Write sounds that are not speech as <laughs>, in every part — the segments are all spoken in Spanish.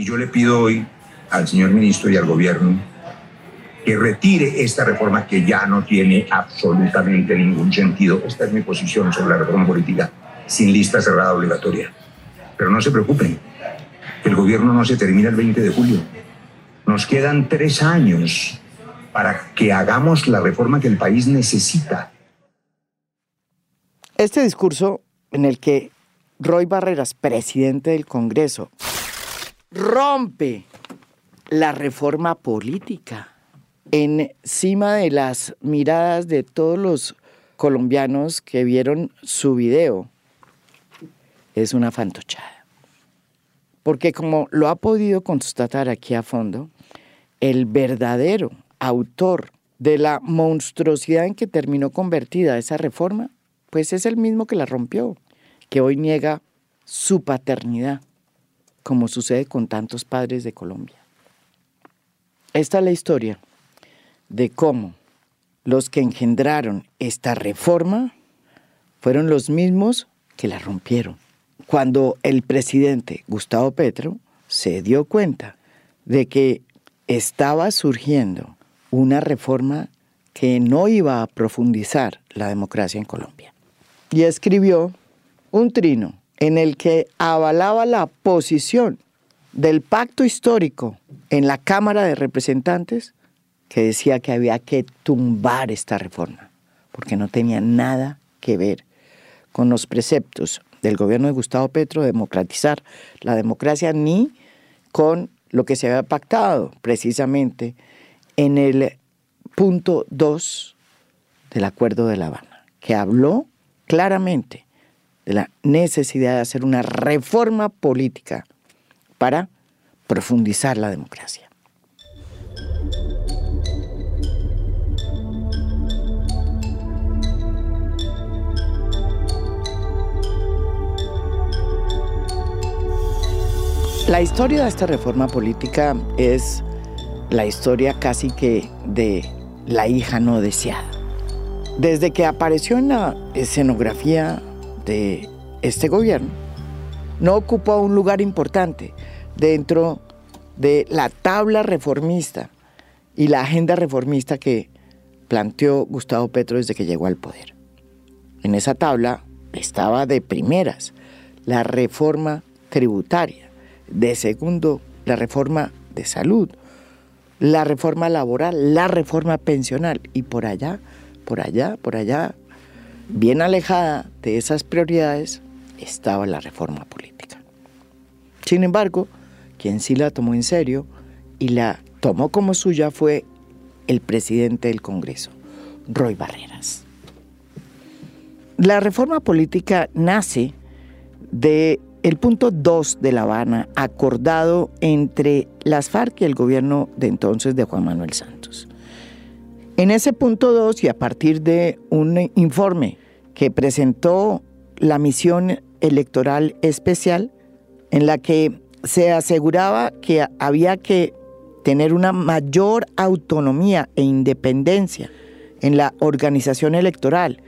Y yo le pido hoy al señor ministro y al gobierno que retire esta reforma que ya no tiene absolutamente ningún sentido. Esta es mi posición sobre la reforma política sin lista cerrada obligatoria. Pero no se preocupen, el gobierno no se termina el 20 de julio. Nos quedan tres años para que hagamos la reforma que el país necesita. Este discurso en el que Roy Barreras, presidente del Congreso, rompe la reforma política encima de las miradas de todos los colombianos que vieron su video es una fantochada. Porque como lo ha podido constatar aquí a fondo, el verdadero autor de la monstruosidad en que terminó convertida esa reforma, pues es el mismo que la rompió, que hoy niega su paternidad, como sucede con tantos padres de Colombia. Esta es la historia de cómo los que engendraron esta reforma fueron los mismos que la rompieron. Cuando el presidente Gustavo Petro se dio cuenta de que estaba surgiendo una reforma que no iba a profundizar la democracia en Colombia. Y escribió un trino en el que avalaba la posición del pacto histórico en la Cámara de Representantes que decía que había que tumbar esta reforma, porque no tenía nada que ver con los preceptos del gobierno de Gustavo Petro de democratizar la democracia ni con lo que se había pactado precisamente en el punto 2 del Acuerdo de La Habana, que habló claramente de la necesidad de hacer una reforma política para profundizar la democracia. La historia de esta reforma política es la historia casi que de la hija no deseada. Desde que apareció en la escenografía de este gobierno, no ocupó un lugar importante dentro de la tabla reformista y la agenda reformista que planteó Gustavo Petro desde que llegó al poder. En esa tabla estaba de primeras la reforma tributaria, de segundo, la reforma de salud, la reforma laboral, la reforma pensional y por allá, por allá, por allá, bien alejada de esas prioridades, estaba la reforma política. Sin embargo, quien sí la tomó en serio y la tomó como suya fue el presidente del Congreso, Roy Barreras. La reforma política nace de el punto 2 de La Habana, acordado entre las FARC y el gobierno de entonces de Juan Manuel Santos. En ese punto 2 y a partir de un informe que presentó la misión electoral especial, en la que se aseguraba que había que tener una mayor autonomía e independencia en la organización electoral,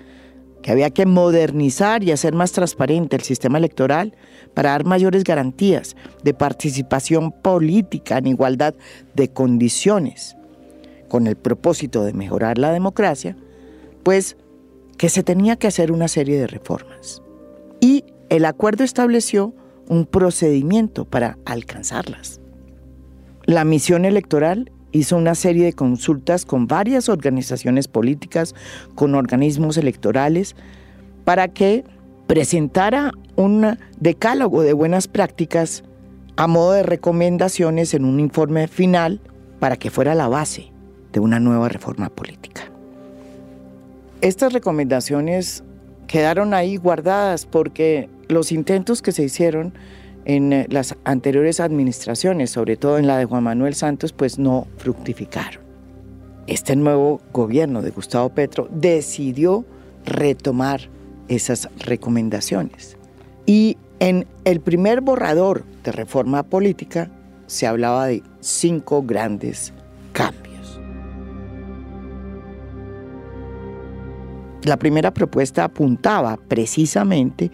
que había que modernizar y hacer más transparente el sistema electoral para dar mayores garantías de participación política en igualdad de condiciones, con el propósito de mejorar la democracia, pues que se tenía que hacer una serie de reformas. Y el acuerdo estableció un procedimiento para alcanzarlas. La misión electoral hizo una serie de consultas con varias organizaciones políticas, con organismos electorales, para que presentara un decálogo de buenas prácticas a modo de recomendaciones en un informe final para que fuera la base de una nueva reforma política. Estas recomendaciones quedaron ahí guardadas porque los intentos que se hicieron en eh, las anteriores administraciones, sobre todo en la de Juan Manuel Santos, pues no fructificaron. Este nuevo gobierno de Gustavo Petro decidió retomar esas recomendaciones. Y en el primer borrador de reforma política se hablaba de cinco grandes cambios. La primera propuesta apuntaba precisamente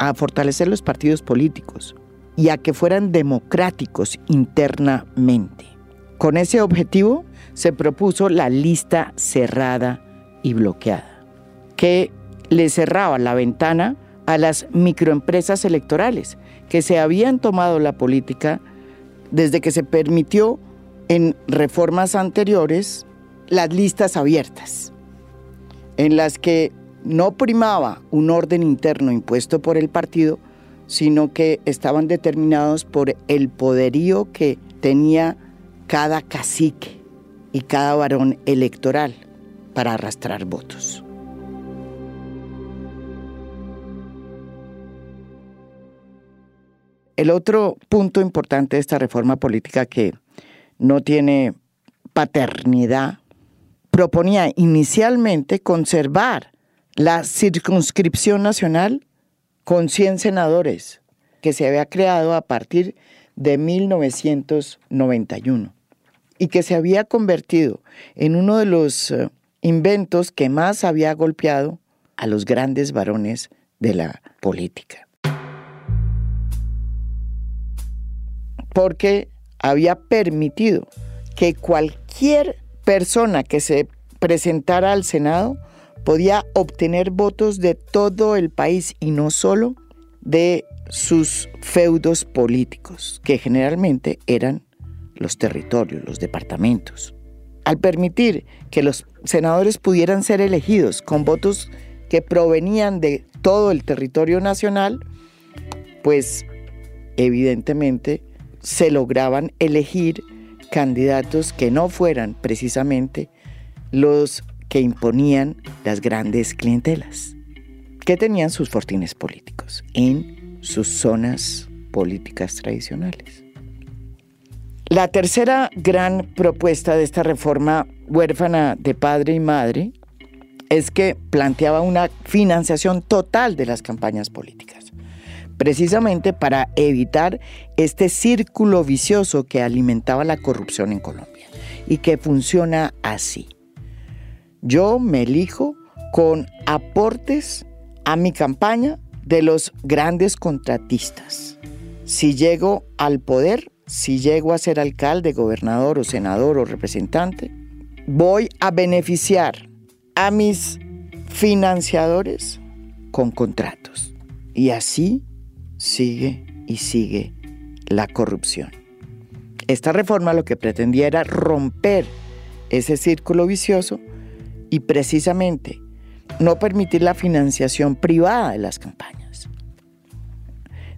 a fortalecer los partidos políticos, y a que fueran democráticos internamente. Con ese objetivo se propuso la lista cerrada y bloqueada, que le cerraba la ventana a las microempresas electorales que se habían tomado la política desde que se permitió en reformas anteriores las listas abiertas, en las que no primaba un orden interno impuesto por el partido, sino que estaban determinados por el poderío que tenía cada cacique y cada varón electoral para arrastrar votos. El otro punto importante de esta reforma política que no tiene paternidad proponía inicialmente conservar la circunscripción nacional con 100 senadores que se había creado a partir de 1991 y que se había convertido en uno de los eh, inventos que más había golpeado a los grandes varones de la política. Porque había permitido que cualquier persona que se presentara al Senado podía obtener votos de todo el país y no solo de sus feudos políticos, que generalmente eran los territorios, los departamentos. Al permitir que los senadores pudieran ser elegidos con votos que provenían de todo el territorio nacional, pues evidentemente se lograban elegir candidatos que no fueran precisamente los que imponían las grandes clientelas, que tenían sus fortines políticos en sus zonas políticas tradicionales. La tercera gran propuesta de esta reforma huérfana de padre y madre es que planteaba una financiación total de las campañas políticas, precisamente para evitar este círculo vicioso que alimentaba la corrupción en Colombia y que funciona así. Yo me elijo con aportes a mi campaña de los grandes contratistas. Si llego al poder, si llego a ser alcalde, gobernador o senador o representante, voy a beneficiar a mis financiadores con contratos. Y así sigue y sigue la corrupción. Esta reforma lo que pretendía era romper ese círculo vicioso y precisamente no permitir la financiación privada de las campañas.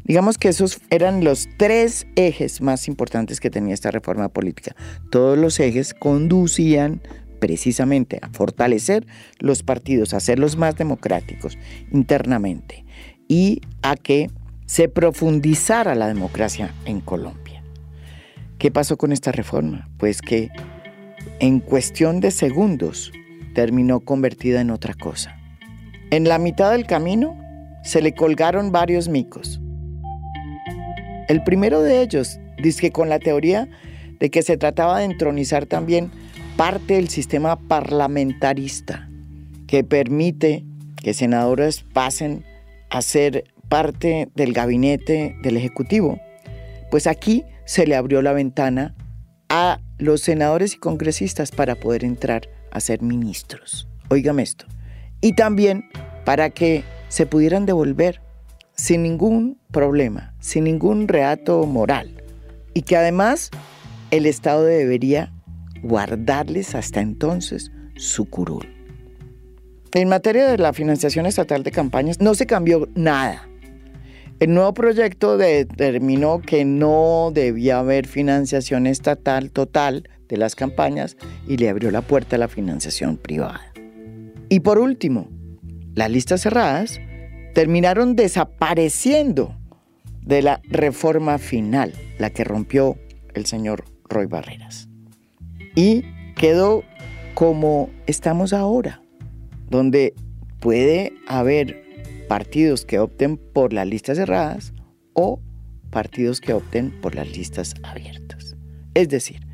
Digamos que esos eran los tres ejes más importantes que tenía esta reforma política. Todos los ejes conducían precisamente a fortalecer los partidos, a hacerlos más democráticos internamente y a que se profundizara la democracia en Colombia. ¿Qué pasó con esta reforma? Pues que en cuestión de segundos terminó convertida en otra cosa. En la mitad del camino se le colgaron varios micos. El primero de ellos dice con la teoría de que se trataba de entronizar también parte del sistema parlamentarista que permite que senadores pasen a ser parte del gabinete del Ejecutivo. Pues aquí se le abrió la ventana a los senadores y congresistas para poder entrar a ser ministros. Óigame esto. Y también para que se pudieran devolver sin ningún problema, sin ningún reato moral. Y que además el Estado debería guardarles hasta entonces su curul. En materia de la financiación estatal de campañas no se cambió nada. El nuevo proyecto determinó que no debía haber financiación estatal total de las campañas y le abrió la puerta a la financiación privada. Y por último, las listas cerradas terminaron desapareciendo de la reforma final, la que rompió el señor Roy Barreras. Y quedó como estamos ahora, donde puede haber partidos que opten por las listas cerradas o partidos que opten por las listas abiertas. Es decir,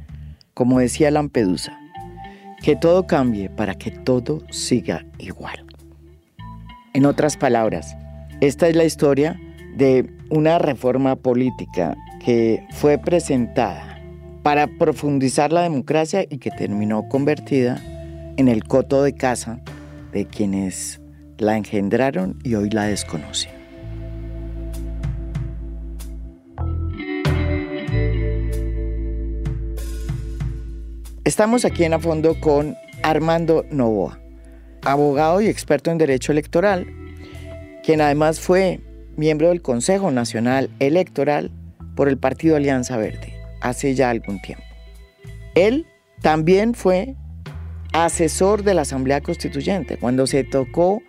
como decía Lampedusa, que todo cambie para que todo siga igual. En otras palabras, esta es la historia de una reforma política que fue presentada para profundizar la democracia y que terminó convertida en el coto de casa de quienes la engendraron y hoy la desconocen. Estamos aquí en A Fondo con Armando Novoa, abogado y experto en derecho electoral, quien además fue miembro del Consejo Nacional Electoral por el Partido Alianza Verde hace ya algún tiempo. Él también fue asesor de la Asamblea Constituyente cuando se tocó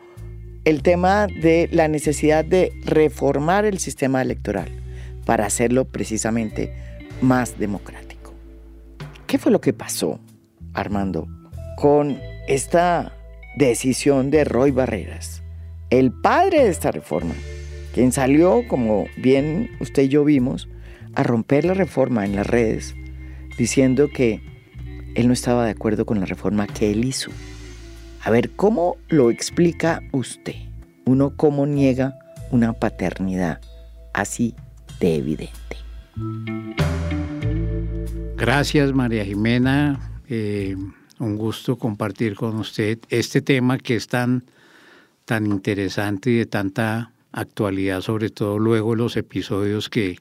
el tema de la necesidad de reformar el sistema electoral para hacerlo precisamente más democrático. ¿Qué fue lo que pasó, Armando, con esta decisión de Roy Barreras, el padre de esta reforma, quien salió, como bien usted y yo vimos, a romper la reforma en las redes, diciendo que él no estaba de acuerdo con la reforma que él hizo. A ver, ¿cómo lo explica usted? Uno cómo niega una paternidad así de evidente. Gracias María Jimena, eh, un gusto compartir con usted este tema que es tan, tan interesante y de tanta actualidad, sobre todo luego los episodios que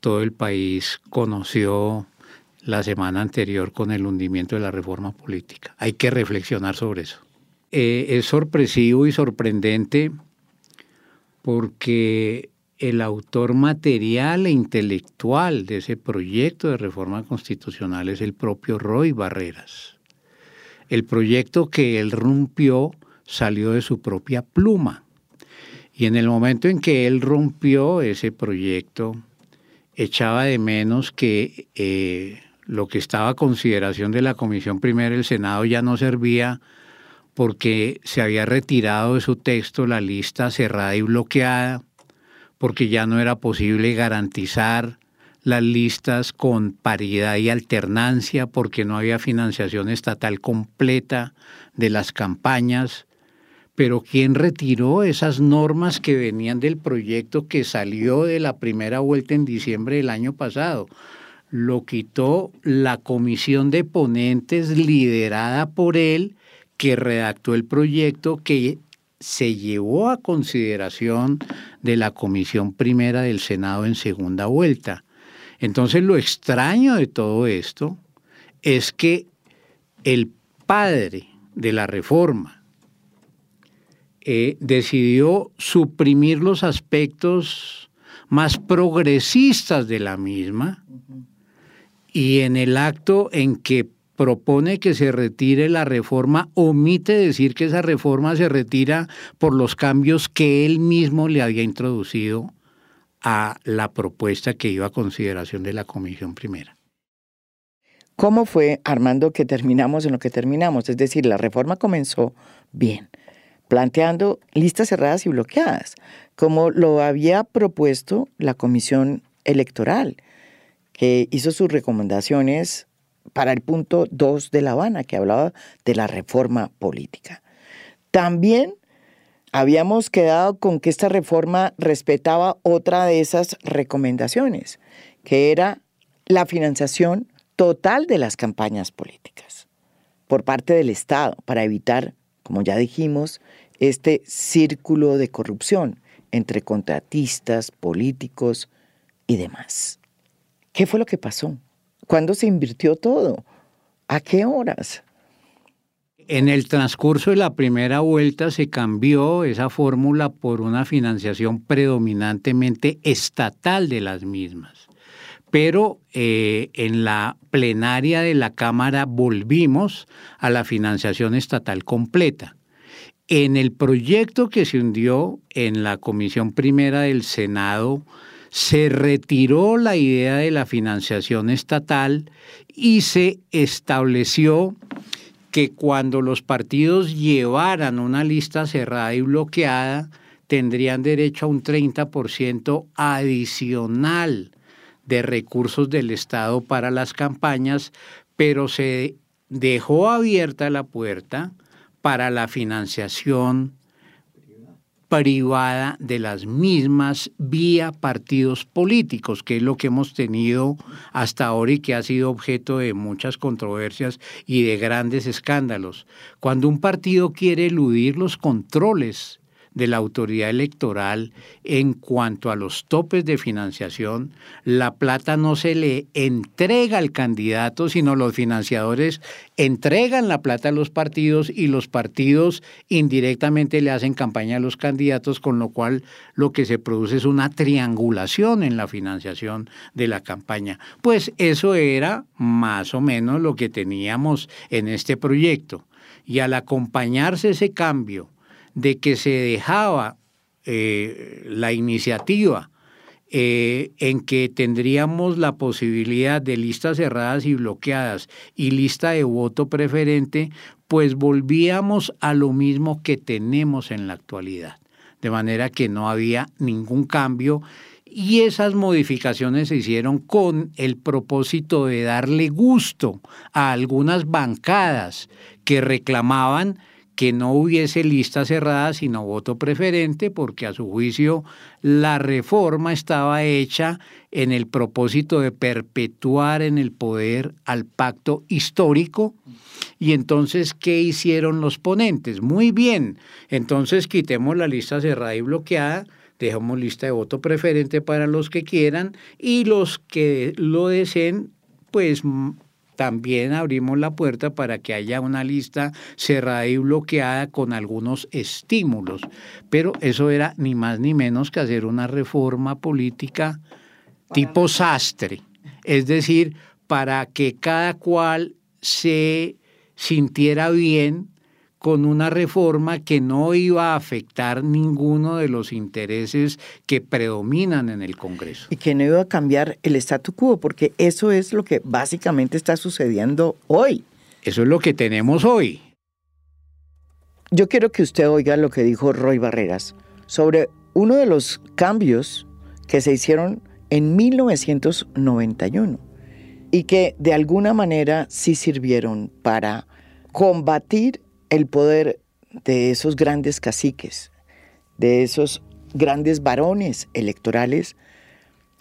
todo el país conoció la semana anterior con el hundimiento de la reforma política. Hay que reflexionar sobre eso. Eh, es sorpresivo y sorprendente porque el autor material e intelectual de ese proyecto de reforma constitucional es el propio Roy Barreras. El proyecto que él rompió salió de su propia pluma. Y en el momento en que él rompió ese proyecto, echaba de menos que eh, lo que estaba a consideración de la Comisión Primera del Senado ya no servía porque se había retirado de su texto la lista cerrada y bloqueada porque ya no era posible garantizar las listas con paridad y alternancia, porque no había financiación estatal completa de las campañas. Pero ¿quién retiró esas normas que venían del proyecto que salió de la primera vuelta en diciembre del año pasado? Lo quitó la comisión de ponentes liderada por él, que redactó el proyecto que se llevó a consideración de la Comisión Primera del Senado en segunda vuelta. Entonces lo extraño de todo esto es que el padre de la reforma eh, decidió suprimir los aspectos más progresistas de la misma y en el acto en que propone que se retire la reforma, omite decir que esa reforma se retira por los cambios que él mismo le había introducido a la propuesta que iba a consideración de la Comisión Primera. ¿Cómo fue, Armando, que terminamos en lo que terminamos? Es decir, la reforma comenzó bien, planteando listas cerradas y bloqueadas, como lo había propuesto la Comisión Electoral, que hizo sus recomendaciones para el punto 2 de La Habana, que hablaba de la reforma política. También habíamos quedado con que esta reforma respetaba otra de esas recomendaciones, que era la financiación total de las campañas políticas por parte del Estado para evitar, como ya dijimos, este círculo de corrupción entre contratistas, políticos y demás. ¿Qué fue lo que pasó? ¿Cuándo se invirtió todo? ¿A qué horas? En el transcurso de la primera vuelta se cambió esa fórmula por una financiación predominantemente estatal de las mismas. Pero eh, en la plenaria de la Cámara volvimos a la financiación estatal completa. En el proyecto que se hundió en la Comisión Primera del Senado, se retiró la idea de la financiación estatal y se estableció que cuando los partidos llevaran una lista cerrada y bloqueada, tendrían derecho a un 30% adicional de recursos del Estado para las campañas, pero se dejó abierta la puerta para la financiación privada de las mismas vía partidos políticos, que es lo que hemos tenido hasta ahora y que ha sido objeto de muchas controversias y de grandes escándalos. Cuando un partido quiere eludir los controles de la autoridad electoral en cuanto a los topes de financiación, la plata no se le entrega al candidato, sino los financiadores entregan la plata a los partidos y los partidos indirectamente le hacen campaña a los candidatos, con lo cual lo que se produce es una triangulación en la financiación de la campaña. Pues eso era más o menos lo que teníamos en este proyecto. Y al acompañarse ese cambio, de que se dejaba eh, la iniciativa eh, en que tendríamos la posibilidad de listas cerradas y bloqueadas y lista de voto preferente, pues volvíamos a lo mismo que tenemos en la actualidad. De manera que no había ningún cambio y esas modificaciones se hicieron con el propósito de darle gusto a algunas bancadas que reclamaban que no hubiese lista cerrada sino voto preferente, porque a su juicio la reforma estaba hecha en el propósito de perpetuar en el poder al pacto histórico. Y entonces, ¿qué hicieron los ponentes? Muy bien, entonces quitemos la lista cerrada y bloqueada, dejamos lista de voto preferente para los que quieran y los que lo deseen, pues también abrimos la puerta para que haya una lista cerrada y bloqueada con algunos estímulos. Pero eso era ni más ni menos que hacer una reforma política tipo sastre. Es decir, para que cada cual se sintiera bien con una reforma que no iba a afectar ninguno de los intereses que predominan en el Congreso. Y que no iba a cambiar el statu quo, porque eso es lo que básicamente está sucediendo hoy. Eso es lo que tenemos hoy. Yo quiero que usted oiga lo que dijo Roy Barreras sobre uno de los cambios que se hicieron en 1991 y que de alguna manera sí sirvieron para combatir el poder de esos grandes caciques, de esos grandes varones electorales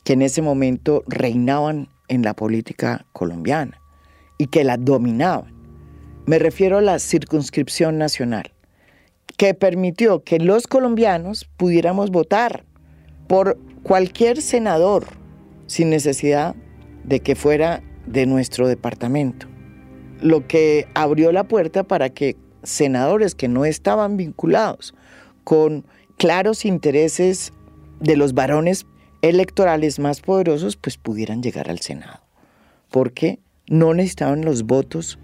que en ese momento reinaban en la política colombiana y que la dominaban. Me refiero a la circunscripción nacional, que permitió que los colombianos pudiéramos votar por cualquier senador sin necesidad de que fuera de nuestro departamento, lo que abrió la puerta para que senadores que no estaban vinculados con claros intereses de los varones electorales más poderosos, pues pudieran llegar al Senado, porque no necesitaban los votos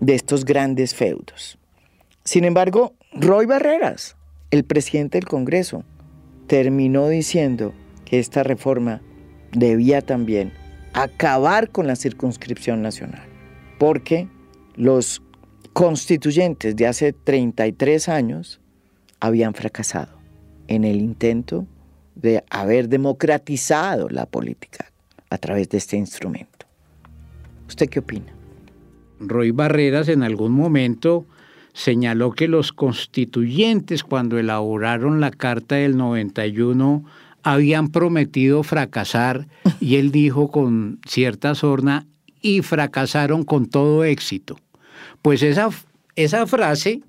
de estos grandes feudos. Sin embargo, Roy Barreras, el presidente del Congreso, terminó diciendo que esta reforma debía también acabar con la circunscripción nacional, porque los constituyentes de hace 33 años habían fracasado en el intento de haber democratizado la política a través de este instrumento. ¿Usted qué opina? Roy Barreras en algún momento señaló que los constituyentes cuando elaboraron la Carta del 91 habían prometido fracasar y él dijo con cierta sorna y fracasaron con todo éxito. Pues esa, esa frase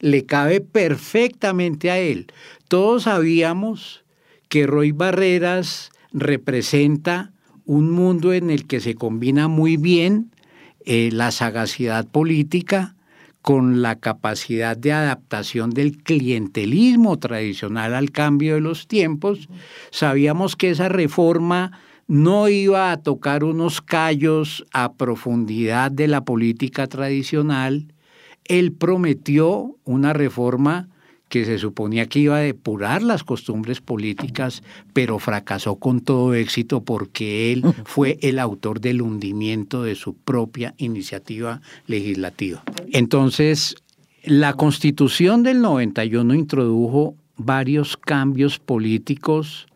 le cabe perfectamente a él. Todos sabíamos que Roy Barreras representa un mundo en el que se combina muy bien eh, la sagacidad política con la capacidad de adaptación del clientelismo tradicional al cambio de los tiempos. Sabíamos que esa reforma no iba a tocar unos callos a profundidad de la política tradicional, él prometió una reforma que se suponía que iba a depurar las costumbres políticas, pero fracasó con todo éxito porque él <laughs> fue el autor del hundimiento de su propia iniciativa legislativa. Entonces, la constitución del 91 introdujo varios cambios políticos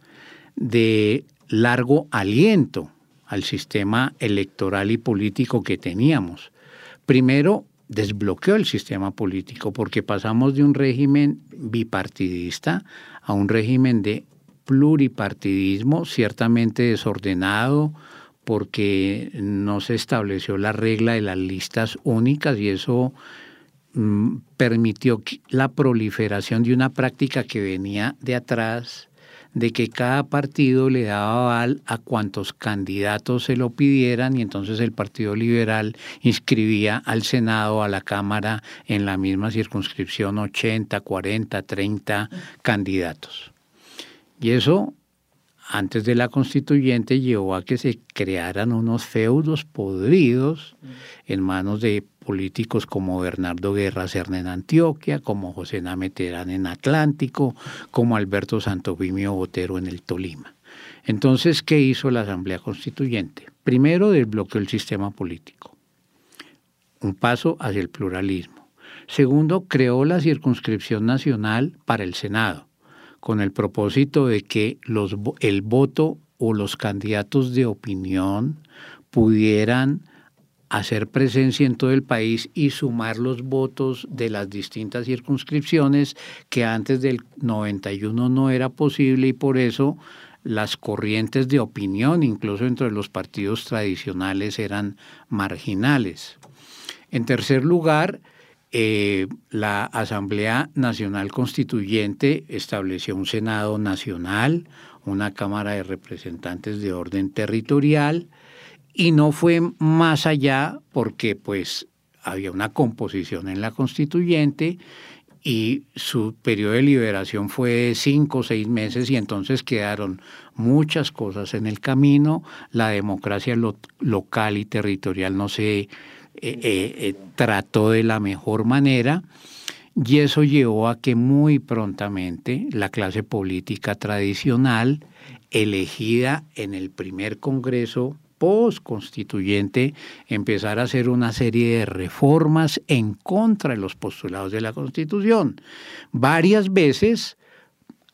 de largo aliento al sistema electoral y político que teníamos. Primero, desbloqueó el sistema político porque pasamos de un régimen bipartidista a un régimen de pluripartidismo ciertamente desordenado porque no se estableció la regla de las listas únicas y eso mm, permitió la proliferación de una práctica que venía de atrás de que cada partido le daba aval a cuantos candidatos se lo pidieran y entonces el Partido Liberal inscribía al Senado, a la Cámara, en la misma circunscripción 80, 40, 30 candidatos. Y eso, antes de la constituyente, llevó a que se crearan unos feudos podridos en manos de políticos como Bernardo Guerra Cerna en Antioquia, como José Name Terán en Atlántico, como Alberto Santofimio Botero en el Tolima. Entonces, ¿qué hizo la Asamblea Constituyente? Primero, desbloqueó el sistema político. Un paso hacia el pluralismo. Segundo, creó la circunscripción nacional para el Senado, con el propósito de que el voto o los candidatos de opinión pudieran hacer presencia en todo el país y sumar los votos de las distintas circunscripciones que antes del 91 no era posible y por eso las corrientes de opinión, incluso entre los partidos tradicionales, eran marginales. En tercer lugar, eh, la Asamblea Nacional Constituyente estableció un Senado Nacional, una Cámara de Representantes de orden territorial, y no fue más allá porque pues había una composición en la constituyente y su periodo de liberación fue cinco o seis meses y entonces quedaron muchas cosas en el camino. La democracia local y territorial no se eh, eh, eh, trató de la mejor manera y eso llevó a que muy prontamente la clase política tradicional elegida en el primer Congreso post-constituyente empezar a hacer una serie de reformas en contra de los postulados de la Constitución. Varias veces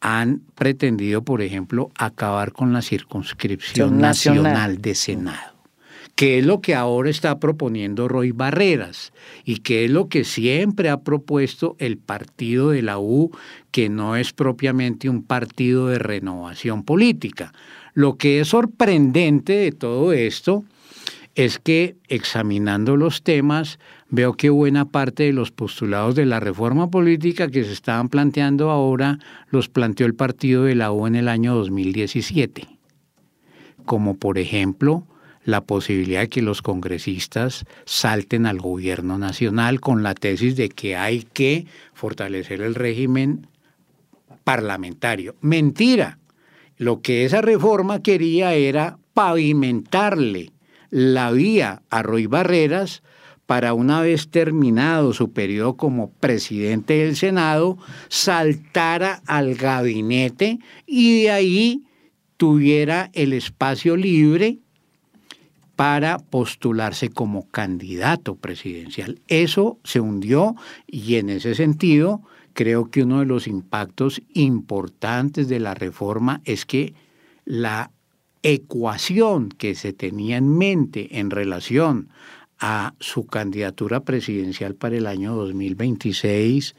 han pretendido, por ejemplo, acabar con la circunscripción nacional. de Senado que es lo que ahora está proponiendo Roy Barreras y que es lo que siempre ha propuesto el partido de la U, que no es propiamente un partido de renovación política. Lo que es sorprendente de todo esto es que examinando los temas veo que buena parte de los postulados de la reforma política que se estaban planteando ahora los planteó el partido de la U en el año 2017, como por ejemplo la posibilidad de que los congresistas salten al gobierno nacional con la tesis de que hay que fortalecer el régimen parlamentario. Mentira. Lo que esa reforma quería era pavimentarle la vía a Roy Barreras para una vez terminado su periodo como presidente del Senado, saltara al gabinete y de ahí tuviera el espacio libre para postularse como candidato presidencial. Eso se hundió y en ese sentido creo que uno de los impactos importantes de la reforma es que la ecuación que se tenía en mente en relación a su candidatura presidencial para el año 2026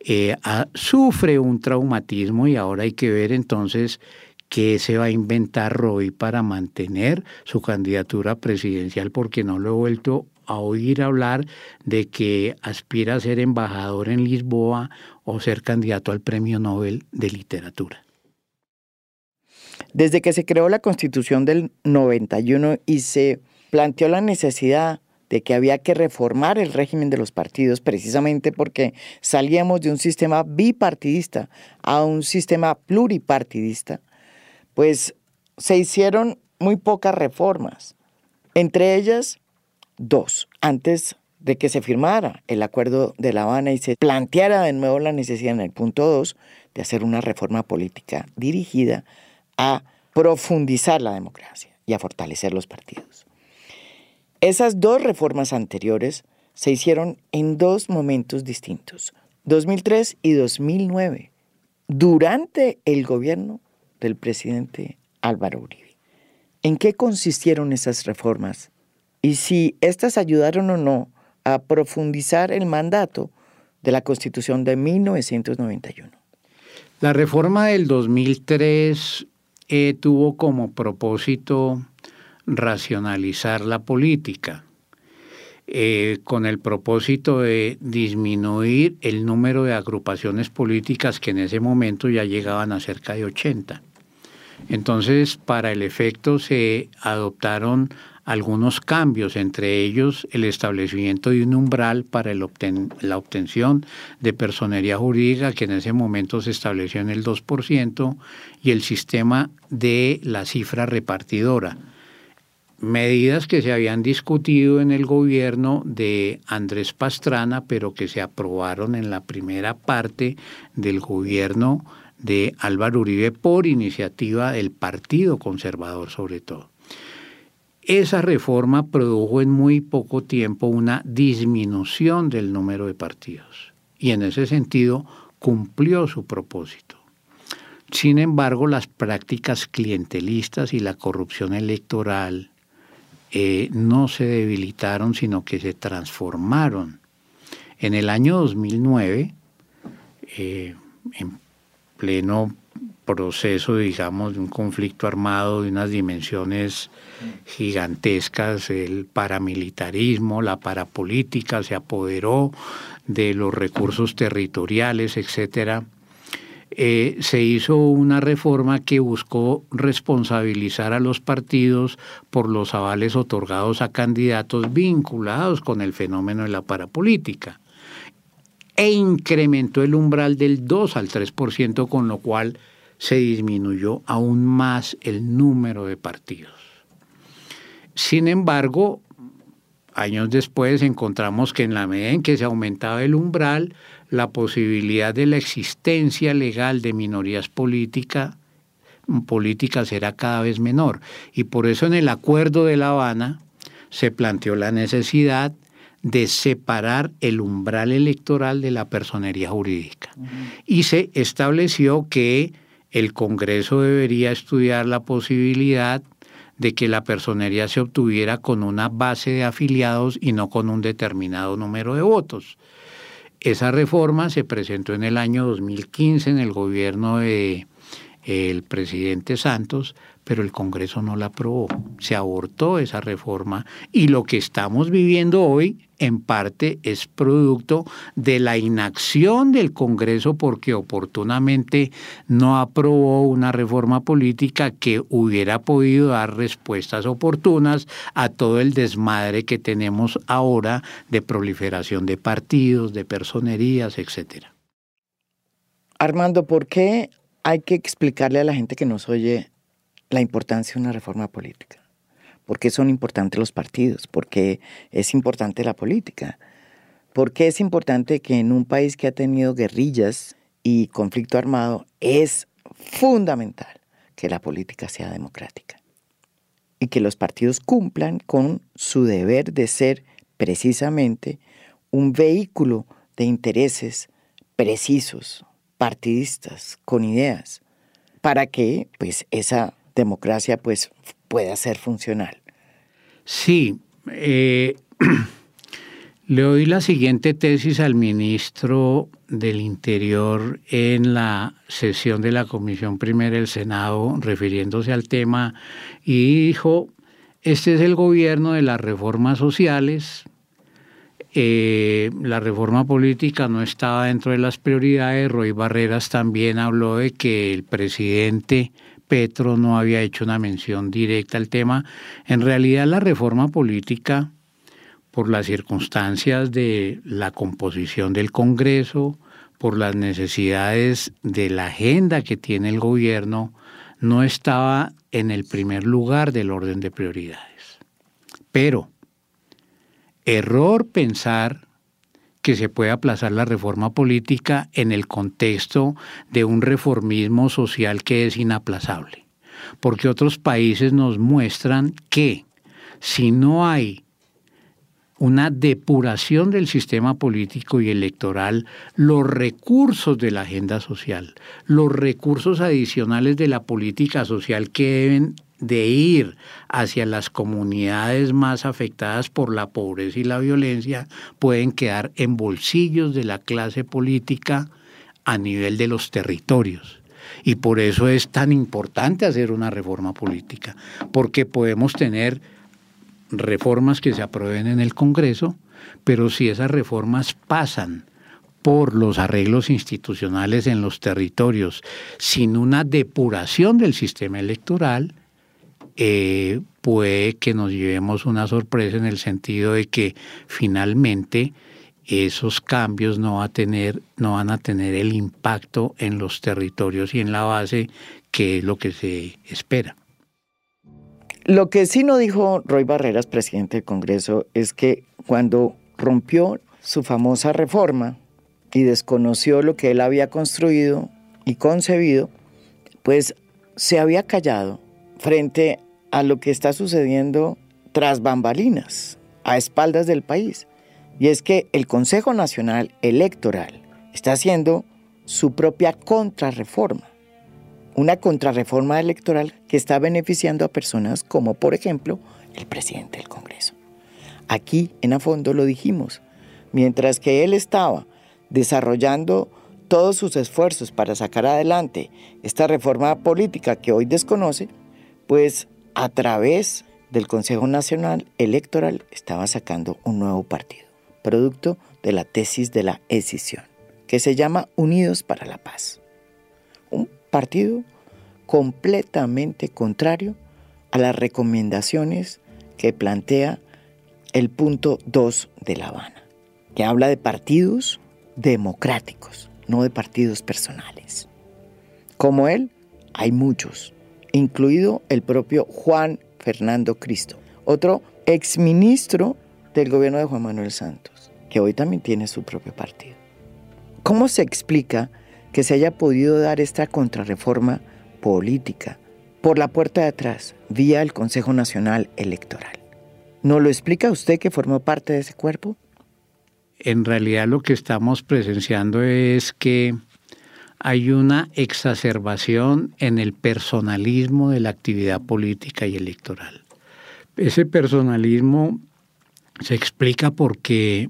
eh, sufre un traumatismo y ahora hay que ver entonces qué se va a inventar Roy para mantener su candidatura presidencial porque no lo he vuelto a oír hablar de que aspira a ser embajador en Lisboa o ser candidato al Premio Nobel de Literatura. Desde que se creó la Constitución del 91 y se planteó la necesidad de que había que reformar el régimen de los partidos precisamente porque salíamos de un sistema bipartidista a un sistema pluripartidista, pues se hicieron muy pocas reformas, entre ellas dos, antes de que se firmara el acuerdo de La Habana y se planteara de nuevo la necesidad en el punto 2 de hacer una reforma política dirigida a profundizar la democracia y a fortalecer los partidos. Esas dos reformas anteriores se hicieron en dos momentos distintos, 2003 y 2009, durante el gobierno del presidente Álvaro Uribe. ¿En qué consistieron esas reformas? Y si éstas ayudaron o no a profundizar el mandato de la Constitución de 1991. La reforma del 2003 eh, tuvo como propósito racionalizar la política, eh, con el propósito de disminuir el número de agrupaciones políticas que en ese momento ya llegaban a cerca de 80. Entonces, para el efecto se adoptaron algunos cambios, entre ellos el establecimiento de un umbral para la obtención de personería jurídica, que en ese momento se estableció en el 2%, y el sistema de la cifra repartidora. Medidas que se habían discutido en el gobierno de Andrés Pastrana, pero que se aprobaron en la primera parte del gobierno de Álvaro Uribe por iniciativa del Partido Conservador sobre todo. Esa reforma produjo en muy poco tiempo una disminución del número de partidos y en ese sentido cumplió su propósito. Sin embargo, las prácticas clientelistas y la corrupción electoral eh, no se debilitaron, sino que se transformaron. En el año 2009, eh, en pleno proceso, digamos, de un conflicto armado de unas dimensiones gigantescas, el paramilitarismo, la parapolítica se apoderó de los recursos territoriales, etcétera. Eh, se hizo una reforma que buscó responsabilizar a los partidos por los avales otorgados a candidatos vinculados con el fenómeno de la parapolítica e incrementó el umbral del 2 al 3%, con lo cual se disminuyó aún más el número de partidos. Sin embargo, años después encontramos que en la medida en que se aumentaba el umbral, la posibilidad de la existencia legal de minorías políticas políticas era cada vez menor. Y por eso en el Acuerdo de La Habana se planteó la necesidad de separar el umbral electoral de la personería jurídica. Y se estableció que el Congreso debería estudiar la posibilidad de que la personería se obtuviera con una base de afiliados y no con un determinado número de votos. Esa reforma se presentó en el año 2015 en el gobierno de el presidente Santos, pero el Congreso no la aprobó. Se abortó esa reforma y lo que estamos viviendo hoy en parte es producto de la inacción del Congreso porque oportunamente no aprobó una reforma política que hubiera podido dar respuestas oportunas a todo el desmadre que tenemos ahora de proliferación de partidos, de personerías, etc. Armando, ¿por qué hay que explicarle a la gente que nos oye la importancia de una reforma política? ¿Por qué son importantes los partidos? ¿Por qué es importante la política? ¿Por qué es importante que en un país que ha tenido guerrillas y conflicto armado es fundamental que la política sea democrática? Y que los partidos cumplan con su deber de ser precisamente un vehículo de intereses precisos, partidistas, con ideas, para que pues esa democracia pues pueda ser funcional. Sí, eh, <clears throat> le doy la siguiente tesis al ministro del Interior en la sesión de la Comisión Primera del Senado, refiriéndose al tema, y dijo, este es el gobierno de las reformas sociales, eh, la reforma política no estaba dentro de las prioridades. Roy Barreras también habló de que el presidente Petro no había hecho una mención directa al tema. En realidad la reforma política, por las circunstancias de la composición del Congreso, por las necesidades de la agenda que tiene el gobierno, no estaba en el primer lugar del orden de prioridades. Pero, error pensar que se puede aplazar la reforma política en el contexto de un reformismo social que es inaplazable. Porque otros países nos muestran que si no hay una depuración del sistema político y electoral, los recursos de la agenda social, los recursos adicionales de la política social que deben de ir hacia las comunidades más afectadas por la pobreza y la violencia pueden quedar en bolsillos de la clase política a nivel de los territorios. Y por eso es tan importante hacer una reforma política, porque podemos tener reformas que se aprueben en el Congreso, pero si esas reformas pasan por los arreglos institucionales en los territorios sin una depuración del sistema electoral, eh, puede que nos llevemos una sorpresa en el sentido de que finalmente esos cambios no, va a tener, no van a tener el impacto en los territorios y en la base que es lo que se espera. Lo que sí no dijo Roy Barreras, presidente del Congreso, es que cuando rompió su famosa reforma y desconoció lo que él había construido y concebido, pues se había callado frente a lo que está sucediendo tras bambalinas, a espaldas del país. Y es que el Consejo Nacional Electoral está haciendo su propia contrarreforma una contrarreforma electoral que está beneficiando a personas como, por ejemplo, el presidente del Congreso. Aquí, en a fondo, lo dijimos. Mientras que él estaba desarrollando todos sus esfuerzos para sacar adelante esta reforma política que hoy desconoce, pues a través del Consejo Nacional Electoral estaba sacando un nuevo partido, producto de la tesis de la escisión, que se llama Unidos para la Paz partido completamente contrario a las recomendaciones que plantea el punto 2 de La Habana, que habla de partidos democráticos, no de partidos personales. Como él, hay muchos, incluido el propio Juan Fernando Cristo, otro exministro del gobierno de Juan Manuel Santos, que hoy también tiene su propio partido. ¿Cómo se explica que se haya podido dar esta contrarreforma política por la puerta de atrás, vía el Consejo Nacional Electoral. ¿No lo explica usted que formó parte de ese cuerpo? En realidad lo que estamos presenciando es que hay una exacerbación en el personalismo de la actividad política y electoral. Ese personalismo se explica porque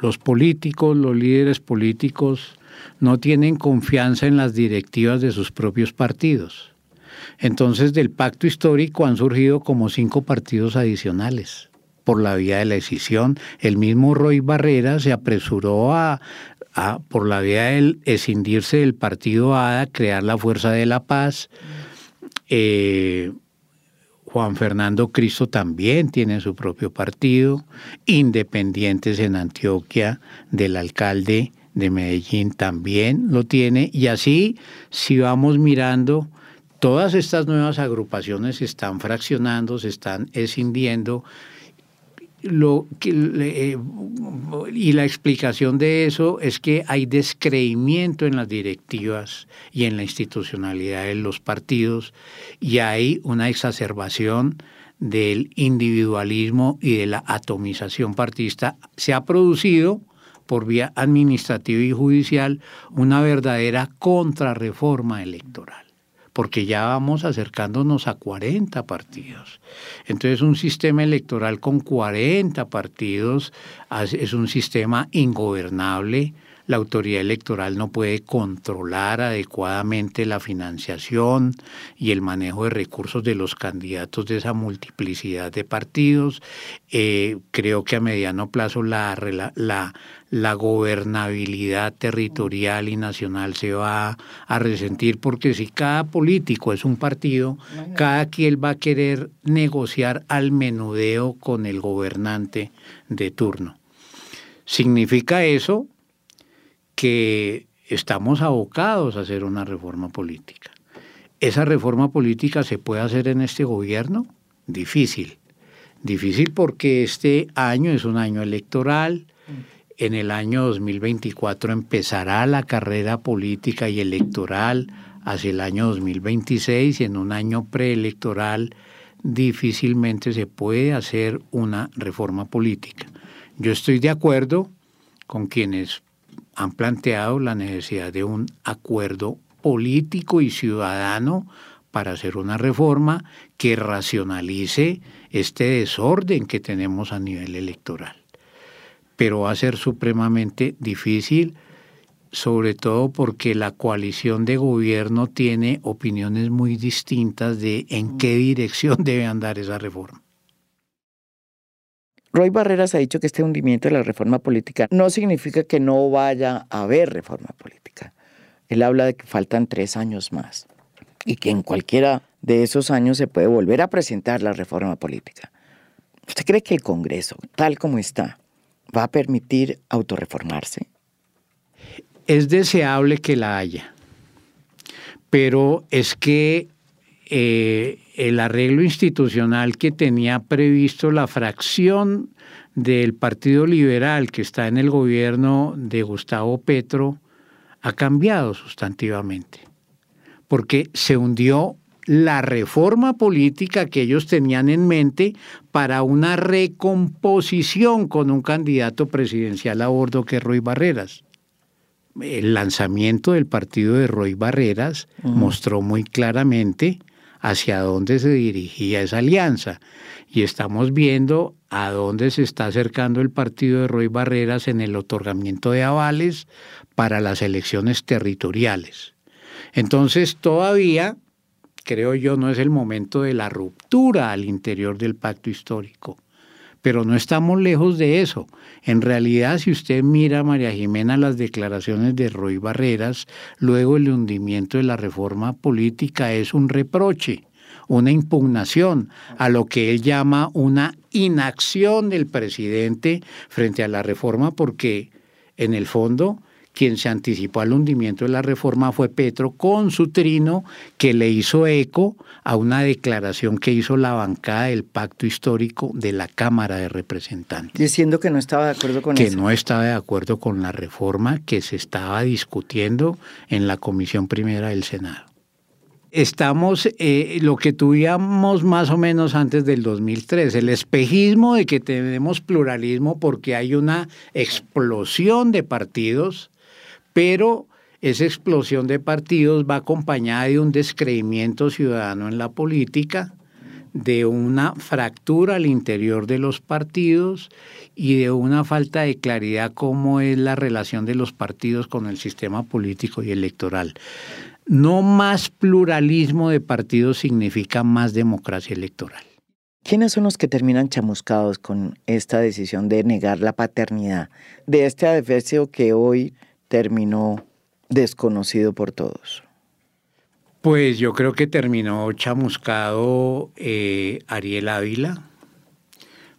los políticos, los líderes políticos, no tienen confianza en las directivas de sus propios partidos. Entonces del pacto histórico han surgido como cinco partidos adicionales por la vía de la decisión. El mismo Roy Barrera se apresuró a, por la vía del escindirse del partido ADA, crear la Fuerza de la Paz. Eh, Juan Fernando Cristo también tiene su propio partido, independientes en Antioquia del alcalde de Medellín también lo tiene. Y así si vamos mirando todas estas nuevas agrupaciones se están fraccionando, se están escindiendo lo eh, y la explicación de eso es que hay descreimiento en las directivas y en la institucionalidad de los partidos y hay una exacerbación del individualismo y de la atomización partista. Se ha producido por vía administrativa y judicial una verdadera contrarreforma electoral, porque ya vamos acercándonos a 40 partidos. Entonces un sistema electoral con 40 partidos es un sistema ingobernable, la autoridad electoral no puede controlar adecuadamente la financiación y el manejo de recursos de los candidatos de esa multiplicidad de partidos. Eh, creo que a mediano plazo la, la, la gobernabilidad territorial y nacional se va a resentir porque si cada político es un partido, cada quien va a querer negociar al menudeo con el gobernante de turno. ¿Significa eso que estamos abocados a hacer una reforma política. ¿Esa reforma política se puede hacer en este gobierno? Difícil. Difícil porque este año es un año electoral. En el año 2024 empezará la carrera política y electoral hacia el año 2026 y en un año preelectoral difícilmente se puede hacer una reforma política. Yo estoy de acuerdo con quienes han planteado la necesidad de un acuerdo político y ciudadano para hacer una reforma que racionalice este desorden que tenemos a nivel electoral. Pero va a ser supremamente difícil, sobre todo porque la coalición de gobierno tiene opiniones muy distintas de en qué dirección <laughs> debe andar esa reforma. Roy Barreras ha dicho que este hundimiento de la reforma política no significa que no vaya a haber reforma política. Él habla de que faltan tres años más y que en cualquiera de esos años se puede volver a presentar la reforma política. ¿Usted cree que el Congreso, tal como está, va a permitir autorreformarse? Es deseable que la haya, pero es que eh, el arreglo institucional que tenía previsto la fracción del Partido Liberal que está en el gobierno de Gustavo Petro ha cambiado sustantivamente, porque se hundió la reforma política que ellos tenían en mente para una recomposición con un candidato presidencial a bordo que es Roy Barreras. El lanzamiento del partido de Roy Barreras mostró muy claramente hacia dónde se dirigía esa alianza. Y estamos viendo a dónde se está acercando el partido de Roy Barreras en el otorgamiento de avales para las elecciones territoriales. Entonces todavía, creo yo, no es el momento de la ruptura al interior del pacto histórico. Pero no estamos lejos de eso. En realidad, si usted mira, María Jimena, las declaraciones de Roy Barreras, luego el hundimiento de la reforma política es un reproche, una impugnación a lo que él llama una inacción del presidente frente a la reforma, porque en el fondo quien se anticipó al hundimiento de la reforma fue Petro con su trino que le hizo eco a una declaración que hizo la bancada del pacto histórico de la Cámara de Representantes. Diciendo que no estaba de acuerdo con que eso. Que no estaba de acuerdo con la reforma que se estaba discutiendo en la Comisión Primera del Senado. Estamos, eh, lo que tuvimos más o menos antes del 2003, el espejismo de que tenemos pluralismo porque hay una explosión de partidos pero esa explosión de partidos va acompañada de un descreimiento ciudadano en la política, de una fractura al interior de los partidos y de una falta de claridad cómo es la relación de los partidos con el sistema político y electoral. No más pluralismo de partidos significa más democracia electoral. ¿Quiénes son los que terminan chamuscados con esta decisión de negar la paternidad de este adefesio que hoy terminó desconocido por todos? Pues yo creo que terminó chamuscado eh, Ariel Ávila,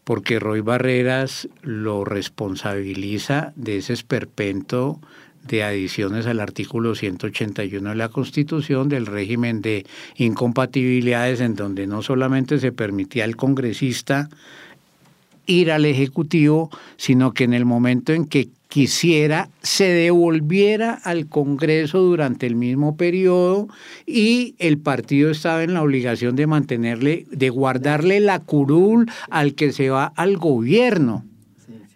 porque Roy Barreras lo responsabiliza de ese esperpento de adiciones al artículo 181 de la Constitución del régimen de incompatibilidades en donde no solamente se permitía al congresista ir al Ejecutivo, sino que en el momento en que quisiera se devolviera al Congreso durante el mismo periodo y el partido estaba en la obligación de mantenerle, de guardarle la curul al que se va al gobierno.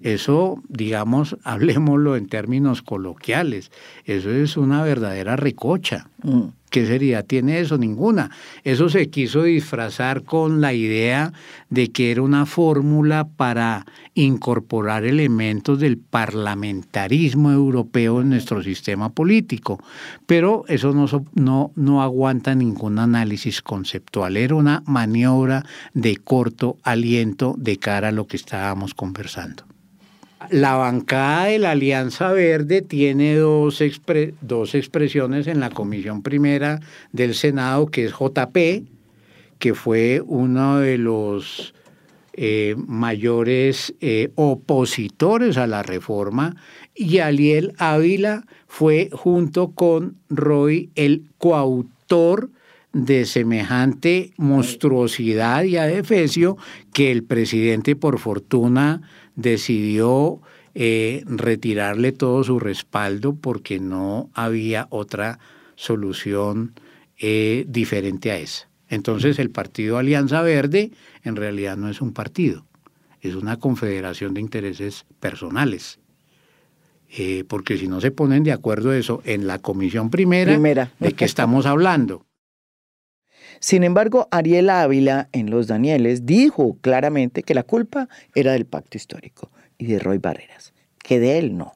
Eso, digamos, <laughs> hablemoslo en términos coloquiales, eso es una verdadera recocha. Mm. ¿Qué sería? tiene eso? Ninguna. Eso se quiso disfrazar con la idea de que era una fórmula para incorporar elementos del parlamentarismo europeo en nuestro sistema político. Pero eso no, no, no aguanta ningún análisis conceptual. Era una maniobra de corto aliento de cara a lo que estábamos conversando. La bancada de la Alianza Verde tiene dos, expresiones en la Comisión Primera del Senado, que es JP, que fue uno de los eh, mayores eh, opositores a la reforma, y Aliel Ávila fue junto con Roy el coautor de semejante monstruosidad y adefesio que el presidente, por fortuna, decidió eh, retirarle todo su respaldo porque no había otra solución eh, diferente a esa. Entonces el partido Alianza Verde en realidad no es un partido, es una confederación de intereses personales. Eh, porque si no se ponen de acuerdo eso en la comisión primera, primera. ¿de qué estamos hablando? Sin embargo, Ariel Ávila en Los Danieles dijo claramente que la culpa era del pacto histórico y de Roy Barreras, que de él no,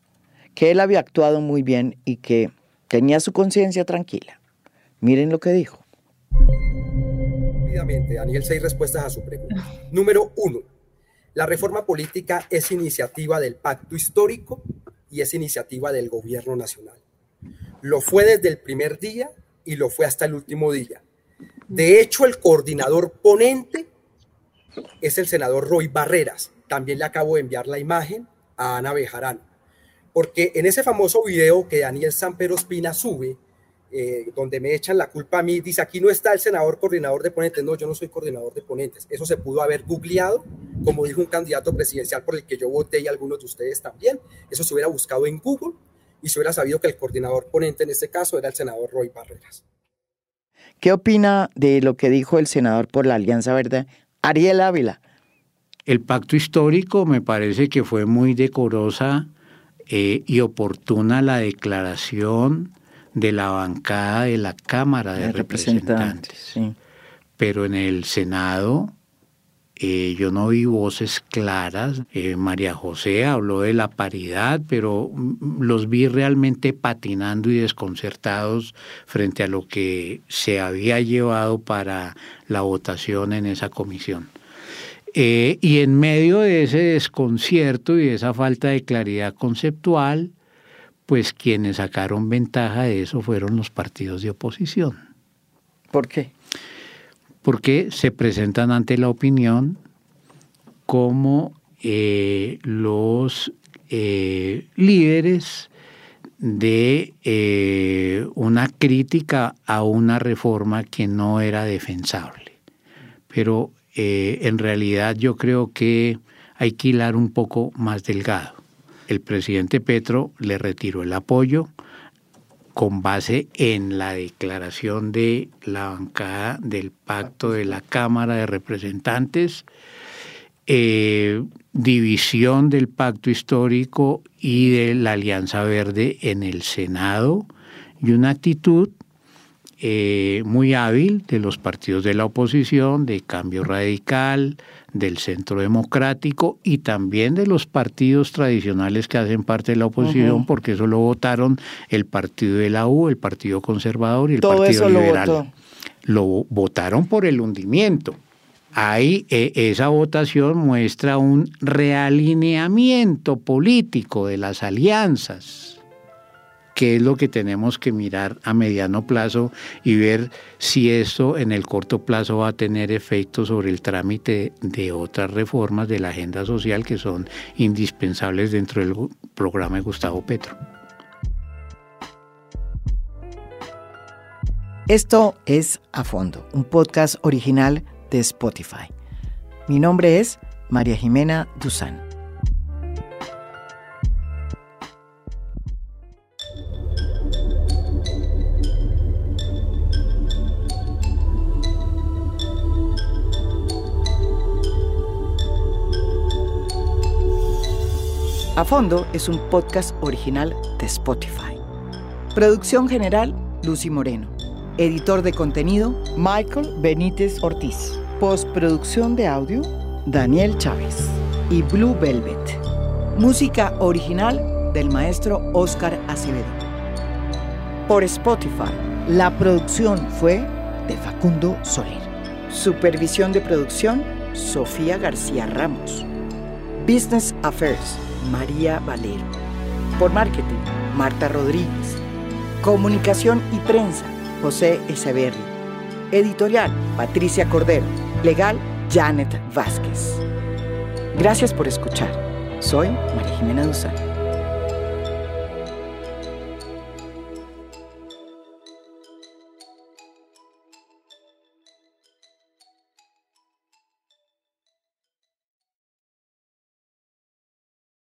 que él había actuado muy bien y que tenía su conciencia tranquila. Miren lo que dijo. Rápidamente, Daniel, seis respuestas a su pregunta. Número uno, la reforma política es iniciativa del pacto histórico y es iniciativa del gobierno nacional. Lo fue desde el primer día y lo fue hasta el último día. De hecho, el coordinador ponente es el senador Roy Barreras. También le acabo de enviar la imagen a Ana Bejarán. Porque en ese famoso video que Daniel Samper Ospina sube, eh, donde me echan la culpa a mí, dice aquí no está el senador coordinador de ponentes. No, yo no soy coordinador de ponentes. Eso se pudo haber googleado, como dijo un candidato presidencial por el que yo voté y algunos de ustedes también. Eso se hubiera buscado en Google y se hubiera sabido que el coordinador ponente en este caso era el senador Roy Barreras. ¿Qué opina de lo que dijo el senador por la Alianza Verde, Ariel Ávila? El pacto histórico me parece que fue muy decorosa eh, y oportuna la declaración de la bancada de la Cámara de, Representantes. Pero en el Senado eh, yo no vi voces claras. Eh, María José habló de la paridad, pero mm, los vi realmente patinando y desconcertados frente a lo que se había llevado para la votación en esa comisión. Eh, y en medio de ese desconcierto y de esa falta de claridad conceptual, pues quienes sacaron ventaja de eso fueron los partidos de oposición. ¿Por qué? Porque se presentan ante la opinión como eh, los eh, líderes de eh, una crítica a una reforma que no era defensable. Pero en realidad yo creo que hay que hilar un poco más delgado. El presidente Petro le retiró el apoyo, con base en la declaración de la bancada del pacto de la Cámara de Representantes, eh, división del pacto histórico y de la Alianza Verde en el Senado y una actitud eh, muy hábil de los partidos de la oposición, de Cambio Radical, del Centro Democrático y también de los partidos tradicionales que hacen parte de la oposición, porque eso lo votaron el Partido de la U, el Partido Conservador y el Partido Liberal. Lo, votaron por el hundimiento. Ahí eh, esa votación muestra un realineamiento político de las alianzas qué es lo que tenemos que mirar a mediano plazo y ver si esto en el corto plazo va a tener efecto sobre el trámite de otras reformas de la agenda social que son indispensables dentro del programa de Gustavo Petro. Esto es A Fondo, un podcast original de Spotify. Mi nombre es María Jimena Duzán. A Fondo es un podcast original de Spotify. Producción general, Lucy Moreno. Editor de contenido, Michael Benítez Ortiz. Postproducción de audio, Daniel Chávez. Y Blue Velvet. Música original del maestro Oscar Acevedo. Por Spotify, la producción fue de Facundo Soler. Supervisión de producción, Sofía García Ramos. Business Affairs, María Valero. Por marketing, Marta Rodríguez. Comunicación y prensa, José Echeverri. Editorial, Patricia Cordero. Legal, Janet Vázquez. Gracias por escuchar. Soy María Jimena Duzán.